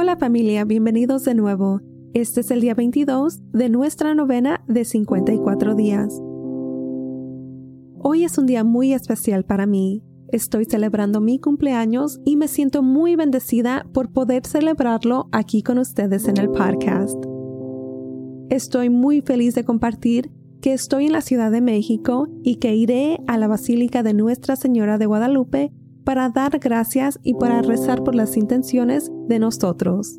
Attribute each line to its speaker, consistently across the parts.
Speaker 1: Hola familia, bienvenidos de nuevo. Este es el día 22 de nuestra novena de 54 días. Hoy es un día muy especial para mí. Estoy celebrando mi cumpleaños y me siento muy bendecida por poder celebrarlo aquí con ustedes en el podcast. Estoy muy feliz de compartir que estoy en la Ciudad de México y que iré a la Basílica de Nuestra Señora de Guadalupe para dar gracias y para rezar por las intenciones de nosotros.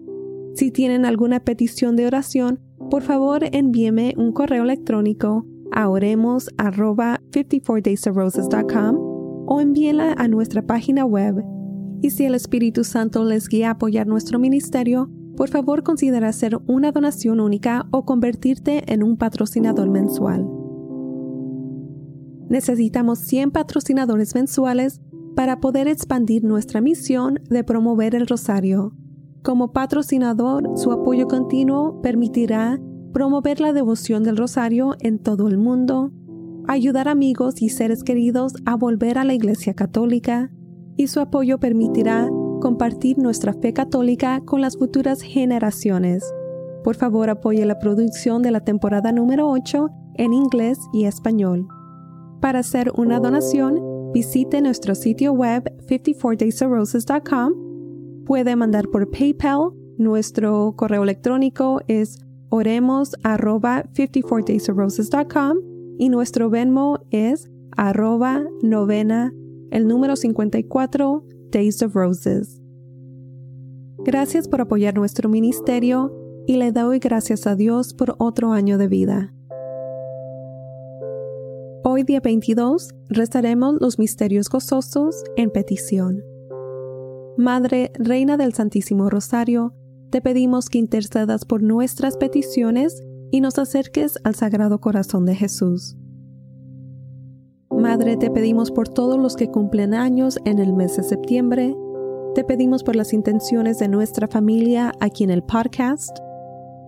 Speaker 1: Si tienen alguna petición de oración, por favor envíeme un correo electrónico a 54 daysofrosescom o envíela a nuestra página web. Y si el Espíritu Santo les guía a apoyar nuestro ministerio, por favor considera hacer una donación única o convertirte en un patrocinador mensual. Necesitamos 100 patrocinadores mensuales para poder expandir nuestra misión de promover el Rosario. Como patrocinador, su apoyo continuo permitirá promover la devoción del Rosario en todo el mundo, ayudar amigos y seres queridos a volver a la Iglesia Católica, y su apoyo permitirá compartir nuestra fe católica con las futuras generaciones. Por favor, apoye la producción de la temporada número 8 en inglés y español. Para hacer una donación, visite nuestro sitio web 54daysofroses.com. Puede mandar por PayPal. Nuestro correo electrónico es oremos 54daysofroses.com y nuestro Venmo es arroba novena, el número 54 Days of Roses. Gracias por apoyar nuestro ministerio y le doy gracias a Dios por otro año de vida. Hoy día 22 rezaremos los misterios gozosos en petición. Madre, Reina del Santísimo Rosario, te pedimos que intercedas por nuestras peticiones y nos acerques al Sagrado Corazón de Jesús. Madre, te pedimos por todos los que cumplen años en el mes de septiembre. Te pedimos por las intenciones de nuestra familia aquí en el podcast.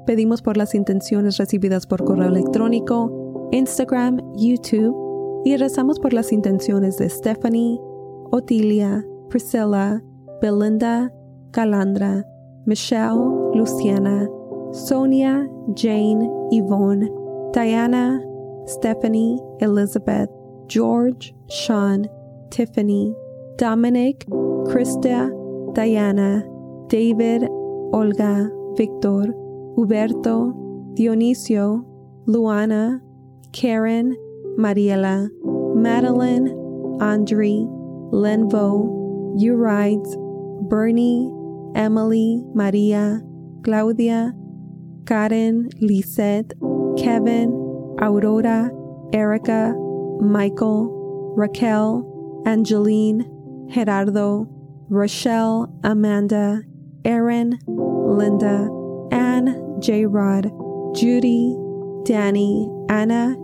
Speaker 1: Pedimos por las intenciones recibidas por correo electrónico Instagram, YouTube y rezamos por las intenciones de Stephanie, Otilia, Priscilla, Belinda, Calandra, Michelle, Luciana, Sonia, Jane, Yvonne, Diana, Stephanie, Elizabeth, George, Sean, Tiffany, Dominic, Krista, Diana, David, Olga, Victor, Huberto, Dionisio, Luana, Karen, Mariela, Madeline, Andre, Lenvo, Eurides, Bernie, Emily, Maria, Claudia, Karen, Lisette, Kevin, Aurora, Erica, Michael, Raquel, Angeline, Gerardo, Rochelle, Amanda, Erin, Linda, Anne, J Rod, Judy, Danny, Anna,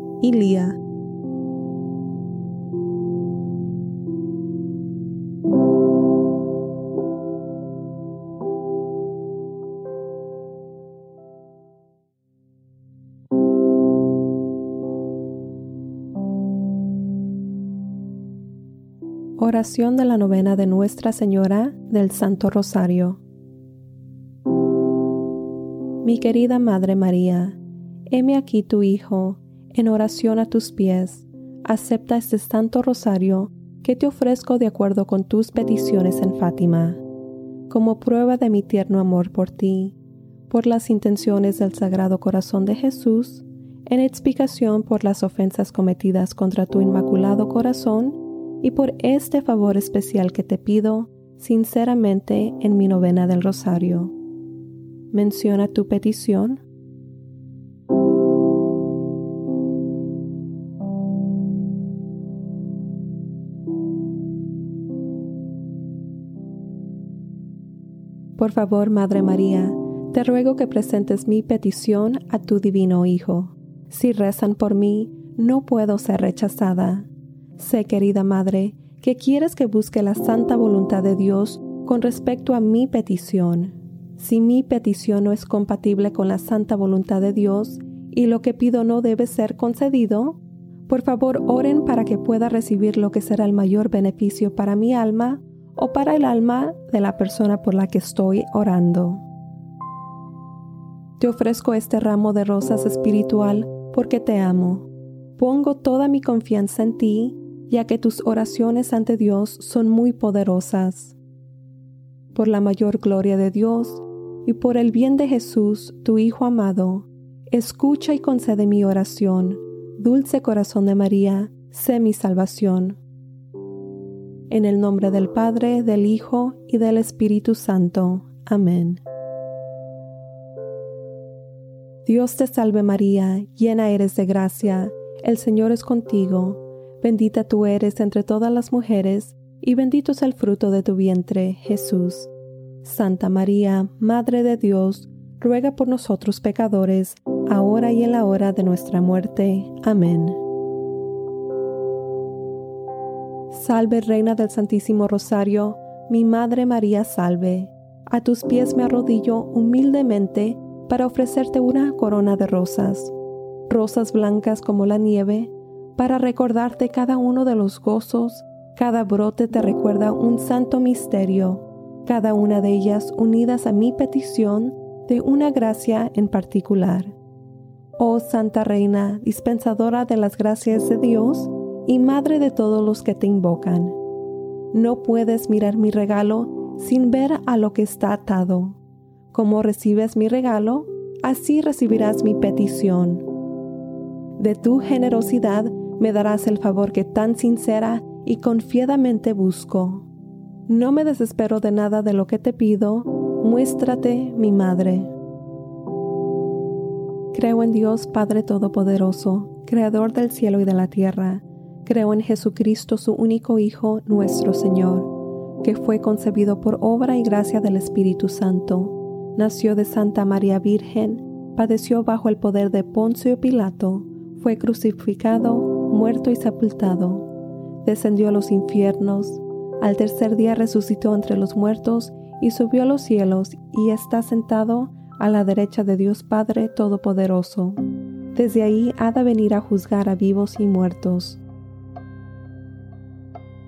Speaker 1: Oración de la novena de Nuestra Señora del Santo Rosario. Mi querida Madre María, heme aquí tu Hijo en oración a tus pies, acepta este santo rosario que te ofrezco de acuerdo con tus peticiones en Fátima, como prueba de mi tierno amor por ti, por las intenciones del Sagrado Corazón de Jesús, en explicación por las ofensas cometidas contra tu Inmaculado Corazón y por este favor especial que te pido sinceramente en mi novena del rosario. Menciona tu petición Por favor, Madre María, te ruego que presentes mi petición a tu Divino Hijo. Si rezan por mí, no puedo ser rechazada. Sé, querida Madre, que quieres que busque la santa voluntad de Dios con respecto a mi petición. Si mi petición no es compatible con la santa voluntad de Dios y lo que pido no debe ser concedido, por favor oren para que pueda recibir lo que será el mayor beneficio para mi alma o para el alma de la persona por la que estoy orando. Te ofrezco este ramo de rosas espiritual porque te amo. Pongo toda mi confianza en ti, ya que tus oraciones ante Dios son muy poderosas. Por la mayor gloria de Dios y por el bien de Jesús, tu Hijo amado, escucha y concede mi oración. Dulce corazón de María, sé mi salvación. En el nombre del Padre, del Hijo y del Espíritu Santo. Amén. Dios te salve María, llena eres de gracia, el Señor es contigo, bendita tú eres entre todas las mujeres, y bendito es el fruto de tu vientre, Jesús. Santa María, Madre de Dios, ruega por nosotros pecadores, ahora y en la hora de nuestra muerte. Amén. Salve Reina del Santísimo Rosario, mi Madre María salve. A tus pies me arrodillo humildemente para ofrecerte una corona de rosas, rosas blancas como la nieve, para recordarte cada uno de los gozos, cada brote te recuerda un santo misterio, cada una de ellas unidas a mi petición de una gracia en particular. Oh Santa Reina, dispensadora de las gracias de Dios, y Madre de todos los que te invocan. No puedes mirar mi regalo sin ver a lo que está atado. Como recibes mi regalo, así recibirás mi petición. De tu generosidad me darás el favor que tan sincera y confiadamente busco. No me desespero de nada de lo que te pido, muéstrate mi madre. Creo en Dios Padre Todopoderoso, Creador del cielo y de la tierra Creo en Jesucristo, su único Hijo, nuestro Señor, que fue concebido por obra y gracia del Espíritu Santo, nació de Santa María Virgen, padeció bajo el poder de Poncio Pilato, fue crucificado, muerto y sepultado, descendió a los infiernos, al tercer día resucitó entre los muertos y subió a los cielos y está sentado a la derecha de Dios Padre Todopoderoso. Desde ahí ha de venir a juzgar a vivos y muertos.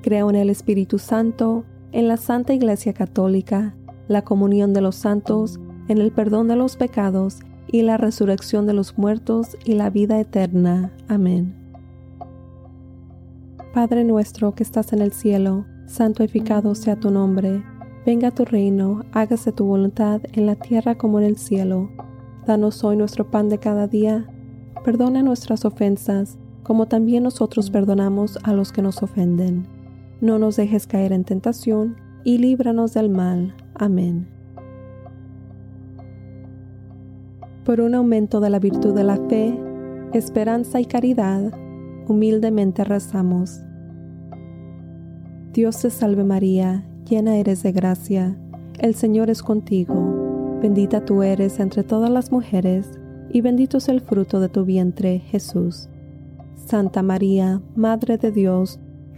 Speaker 1: Creo en el Espíritu Santo, en la Santa Iglesia Católica, la comunión de los santos, en el perdón de los pecados y la resurrección de los muertos y la vida eterna. Amén. Padre nuestro que estás en el cielo, santificado sea tu nombre. Venga tu reino, hágase tu voluntad en la tierra como en el cielo. Danos hoy nuestro pan de cada día. Perdona nuestras ofensas, como también nosotros perdonamos a los que nos ofenden no nos dejes caer en tentación, y líbranos del mal. Amén. Por un aumento de la virtud de la fe, esperanza y caridad, humildemente rezamos. Dios te salve María, llena eres de gracia, el Señor es contigo, bendita tú eres entre todas las mujeres, y bendito es el fruto de tu vientre, Jesús. Santa María, Madre de Dios,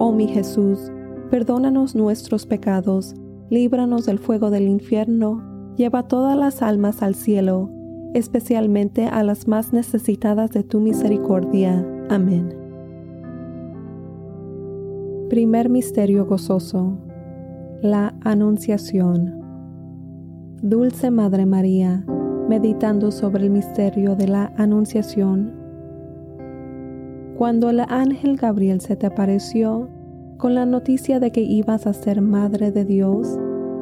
Speaker 1: Oh mi Jesús, perdónanos nuestros pecados, líbranos del fuego del infierno, lleva todas las almas al cielo, especialmente a las más necesitadas de tu misericordia. Amén. Primer Misterio Gozoso. La Anunciación. Dulce Madre María, meditando sobre el misterio de la Anunciación, cuando el ángel Gabriel se te apareció con la noticia de que ibas a ser madre de Dios,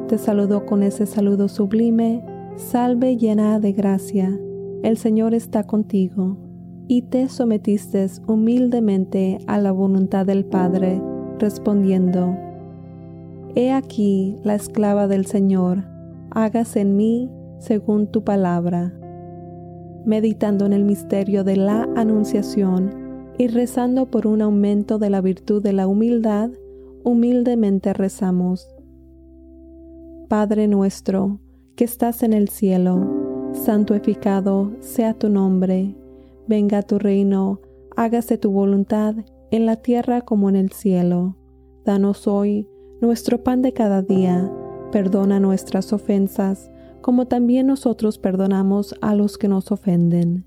Speaker 1: te saludó con ese saludo sublime, salve llena de gracia, el Señor está contigo, y te sometiste humildemente a la voluntad del Padre, respondiendo, He aquí la esclava del Señor, hágase en mí según tu palabra. Meditando en el misterio de la Anunciación, y rezando por un aumento de la virtud de la humildad, humildemente rezamos. Padre nuestro, que estás en el cielo, santificado sea tu nombre, venga tu reino, hágase tu voluntad en la tierra como en el cielo. Danos hoy nuestro pan de cada día, perdona nuestras ofensas, como también nosotros perdonamos a los que nos ofenden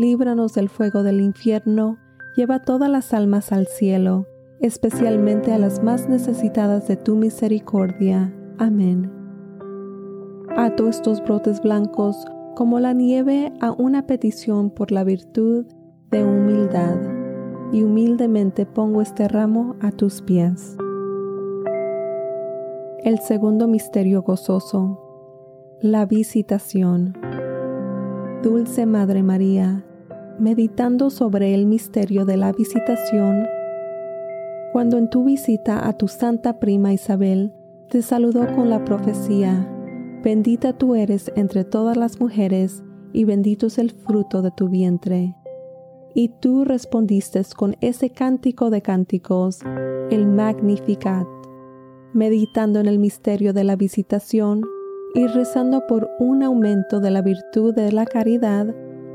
Speaker 1: líbranos del fuego del infierno, lleva todas las almas al cielo, especialmente a las más necesitadas de tu misericordia. Amén. Ato estos brotes blancos como la nieve a una petición por la virtud de humildad, y humildemente pongo este ramo a tus pies. El segundo misterio gozoso, la visitación. Dulce Madre María, meditando sobre el misterio de la visitación, cuando en tu visita a tu santa prima Isabel te saludó con la profecía, bendita tú eres entre todas las mujeres y bendito es el fruto de tu vientre. Y tú respondiste con ese cántico de cánticos, el Magnificat, meditando en el misterio de la visitación y rezando por un aumento de la virtud de la caridad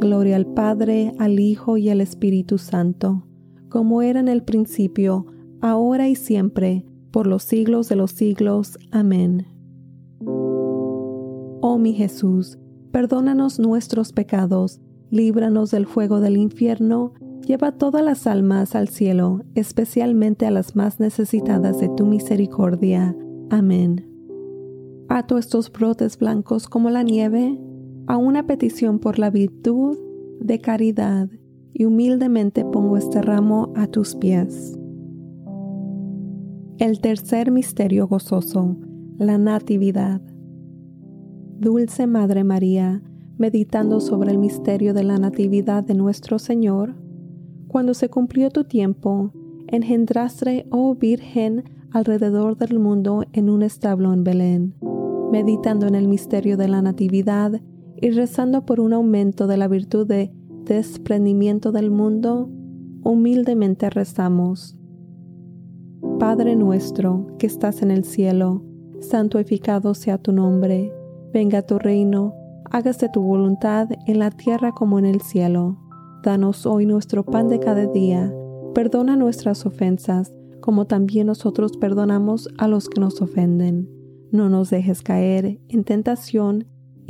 Speaker 1: Gloria al Padre, al Hijo y al Espíritu Santo, como era en el principio, ahora y siempre, por los siglos de los siglos. Amén. Oh mi Jesús, perdónanos nuestros pecados, líbranos del fuego del infierno, lleva todas las almas al cielo, especialmente a las más necesitadas de tu misericordia. Amén. Ato estos brotes blancos como la nieve a una petición por la virtud de caridad y humildemente pongo este ramo a tus pies. El tercer misterio gozoso, la Natividad. Dulce Madre María, meditando sobre el misterio de la Natividad de nuestro Señor, cuando se cumplió tu tiempo, engendraste, oh Virgen, alrededor del mundo en un establo en Belén. Meditando en el misterio de la Natividad, y rezando por un aumento de la virtud de desprendimiento del mundo, humildemente rezamos. Padre nuestro que estás en el cielo, santificado sea tu nombre, venga tu reino, hágase tu voluntad en la tierra como en el cielo. Danos hoy nuestro pan de cada día, perdona nuestras ofensas, como también nosotros perdonamos a los que nos ofenden. No nos dejes caer en tentación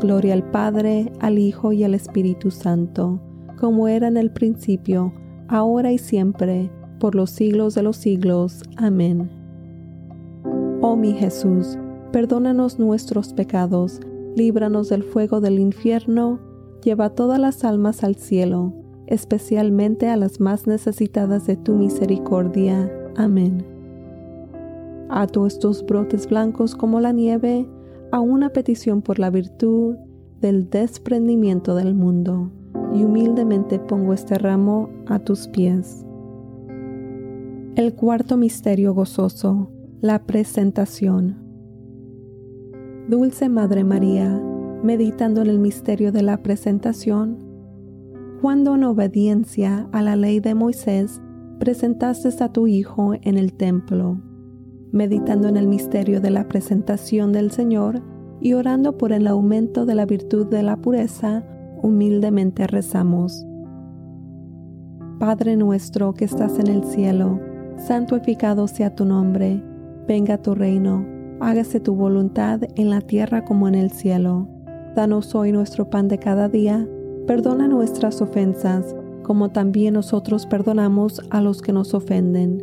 Speaker 1: Gloria al Padre, al Hijo y al Espíritu Santo, como era en el principio, ahora y siempre, por los siglos de los siglos. Amén. Oh mi Jesús, perdónanos nuestros pecados, líbranos del fuego del infierno, lleva todas las almas al cielo, especialmente a las más necesitadas de tu misericordia. Amén. Ato estos brotes blancos como la nieve, a una petición por la virtud del desprendimiento del mundo, y humildemente pongo este ramo a tus pies. El cuarto misterio gozoso, la presentación. Dulce Madre María, meditando en el misterio de la presentación, cuando en obediencia a la ley de Moisés presentaste a tu Hijo en el templo, meditando en el misterio de la presentación del Señor y orando por el aumento de la virtud de la pureza, humildemente rezamos. Padre nuestro que estás en el cielo, santificado sea tu nombre, venga tu reino, hágase tu voluntad en la tierra como en el cielo. Danos hoy nuestro pan de cada día, perdona nuestras ofensas, como también nosotros perdonamos a los que nos ofenden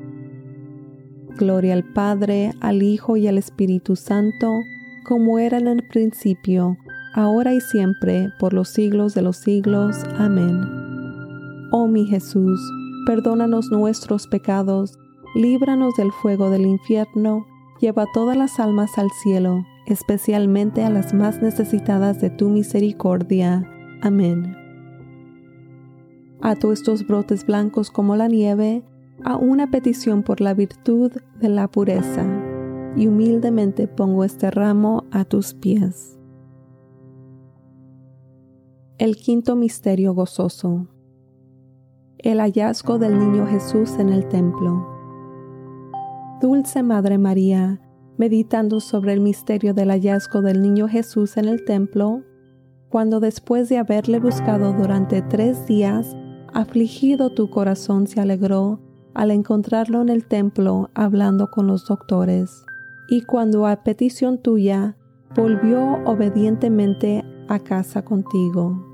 Speaker 1: Gloria al Padre, al Hijo y al Espíritu Santo, como era en el principio, ahora y siempre, por los siglos de los siglos. Amén. Oh mi Jesús, perdónanos nuestros pecados, líbranos del fuego del infierno, lleva todas las almas al cielo, especialmente a las más necesitadas de tu misericordia. Amén. Ato estos brotes blancos como la nieve, a una petición por la virtud de la pureza, y humildemente pongo este ramo a tus pies. El quinto misterio gozoso. El hallazgo del niño Jesús en el templo. Dulce Madre María, meditando sobre el misterio del hallazgo del niño Jesús en el templo, cuando después de haberle buscado durante tres días, afligido tu corazón se alegró al encontrarlo en el templo hablando con los doctores, y cuando a petición tuya volvió obedientemente a casa contigo.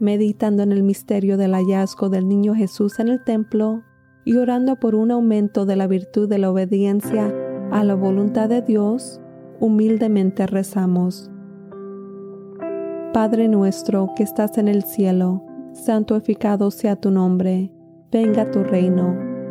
Speaker 1: Meditando en el misterio del hallazgo del niño Jesús en el templo y orando por un aumento de la virtud de la obediencia a la voluntad de Dios, humildemente rezamos. Padre nuestro que estás en el cielo, santificado sea tu nombre, venga tu reino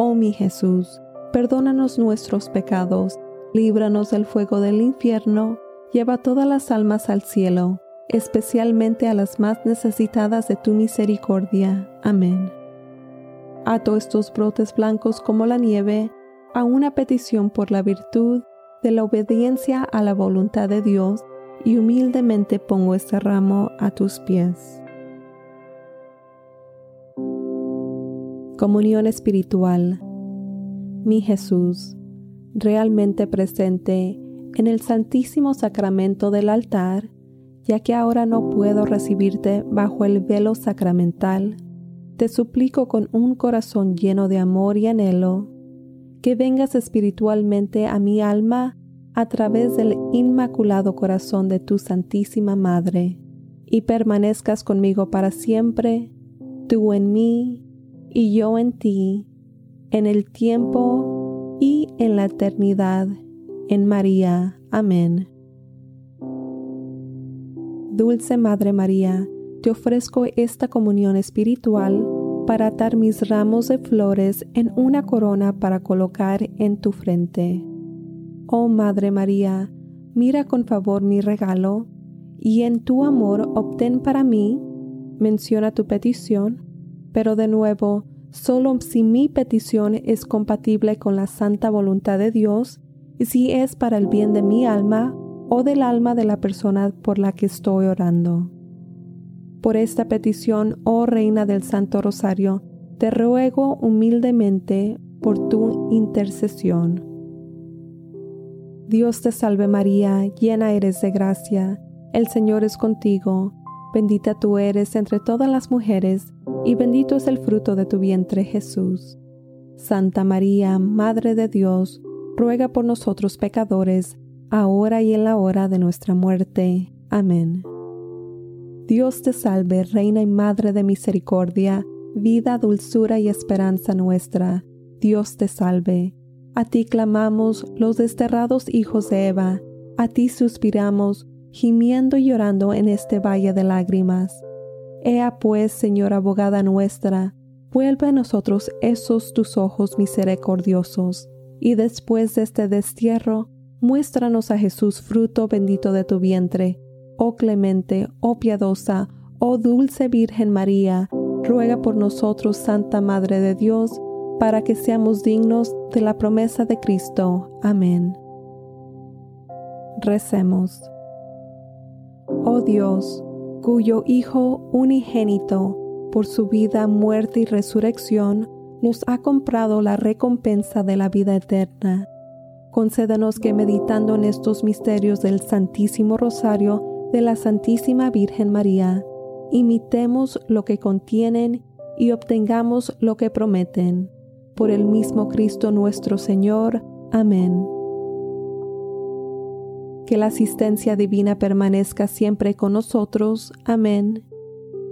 Speaker 1: Oh mi Jesús, perdónanos nuestros pecados, líbranos del fuego del infierno, lleva todas las almas al cielo, especialmente a las más necesitadas de tu misericordia. Amén. Ato estos brotes blancos como la nieve a una petición por la virtud de la obediencia a la voluntad de Dios y humildemente pongo este ramo a tus pies. Comunión espiritual. Mi Jesús, realmente presente en el Santísimo Sacramento del altar, ya que ahora no puedo recibirte bajo el velo sacramental, te suplico con un corazón lleno de amor y anhelo, que vengas espiritualmente a mi alma a través del inmaculado corazón de tu Santísima Madre, y permanezcas conmigo para siempre, tú en mí y yo en ti, en el tiempo y en la eternidad, en María. Amén. Dulce Madre María, te ofrezco esta comunión espiritual para atar mis ramos de flores en una corona para colocar en tu frente. Oh Madre María, mira con favor mi regalo, y en tu amor obtén para mí, menciona tu petición, pero de nuevo, solo si mi petición es compatible con la santa voluntad de Dios y si es para el bien de mi alma o del alma de la persona por la que estoy orando. Por esta petición, oh Reina del Santo Rosario, te ruego humildemente por tu intercesión. Dios te salve María, llena eres de gracia, el Señor es contigo, Bendita tú eres entre todas las mujeres, y bendito es el fruto de tu vientre Jesús. Santa María, Madre de Dios, ruega por nosotros pecadores, ahora y en la hora de nuestra muerte. Amén. Dios te salve, Reina y Madre de Misericordia, vida, dulzura y esperanza nuestra. Dios te salve. A ti clamamos los desterrados hijos de Eva, a ti suspiramos gimiendo y llorando en este valle de lágrimas. Ea pues, Señora abogada nuestra, vuelve a nosotros esos tus ojos misericordiosos, y después de este destierro, muéstranos a Jesús fruto bendito de tu vientre. Oh clemente, oh piadosa, oh dulce Virgen María, ruega por nosotros, Santa Madre de Dios, para que seamos dignos de la promesa de Cristo. Amén. Recemos oh Dios, cuyo Hijo unigénito, por su vida, muerte y resurrección, nos ha comprado la recompensa de la vida eterna. Concédanos que meditando en estos misterios del Santísimo Rosario de la Santísima Virgen María, imitemos lo que contienen y obtengamos lo que prometen. Por el mismo Cristo nuestro Señor. Amén. Que la asistencia divina permanezca siempre con nosotros. Amén.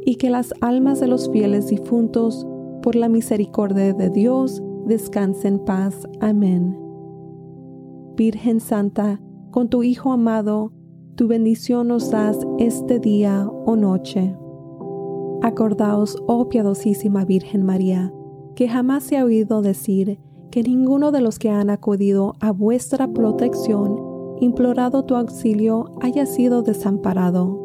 Speaker 1: Y que las almas de los fieles difuntos, por la misericordia de Dios, descansen en paz. Amén. Virgen Santa, con tu Hijo amado, tu bendición nos das este día o noche. Acordaos, oh piadosísima Virgen María, que jamás se ha oído decir que ninguno de los que han acudido a vuestra protección implorado tu auxilio, haya sido desamparado.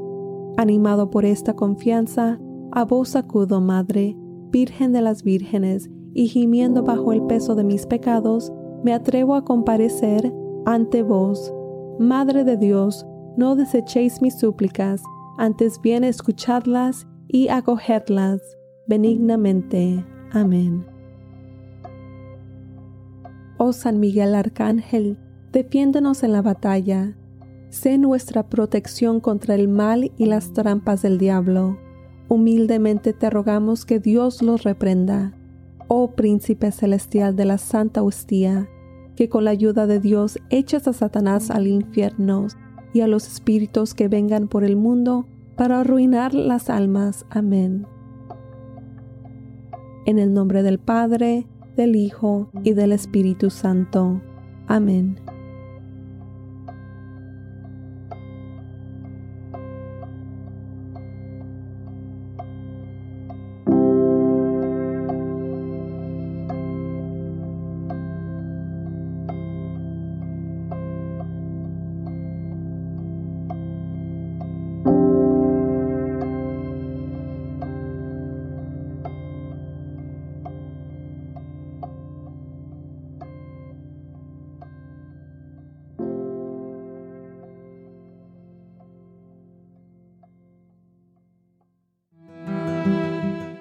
Speaker 1: Animado por esta confianza, a vos acudo, Madre, Virgen de las Vírgenes, y gimiendo bajo el peso de mis pecados, me atrevo a comparecer ante vos. Madre de Dios, no desechéis mis súplicas, antes bien escuchadlas y acogerlas benignamente. Amén. Oh San Miguel Arcángel, Defiéndonos en la batalla. Sé nuestra protección contra el mal y las trampas del diablo. Humildemente te rogamos que Dios los reprenda. Oh Príncipe Celestial de la Santa Hostia, que con la ayuda de Dios echas a Satanás al infierno y a los espíritus que vengan por el mundo para arruinar las almas. Amén. En el nombre del Padre, del Hijo y del Espíritu Santo. Amén.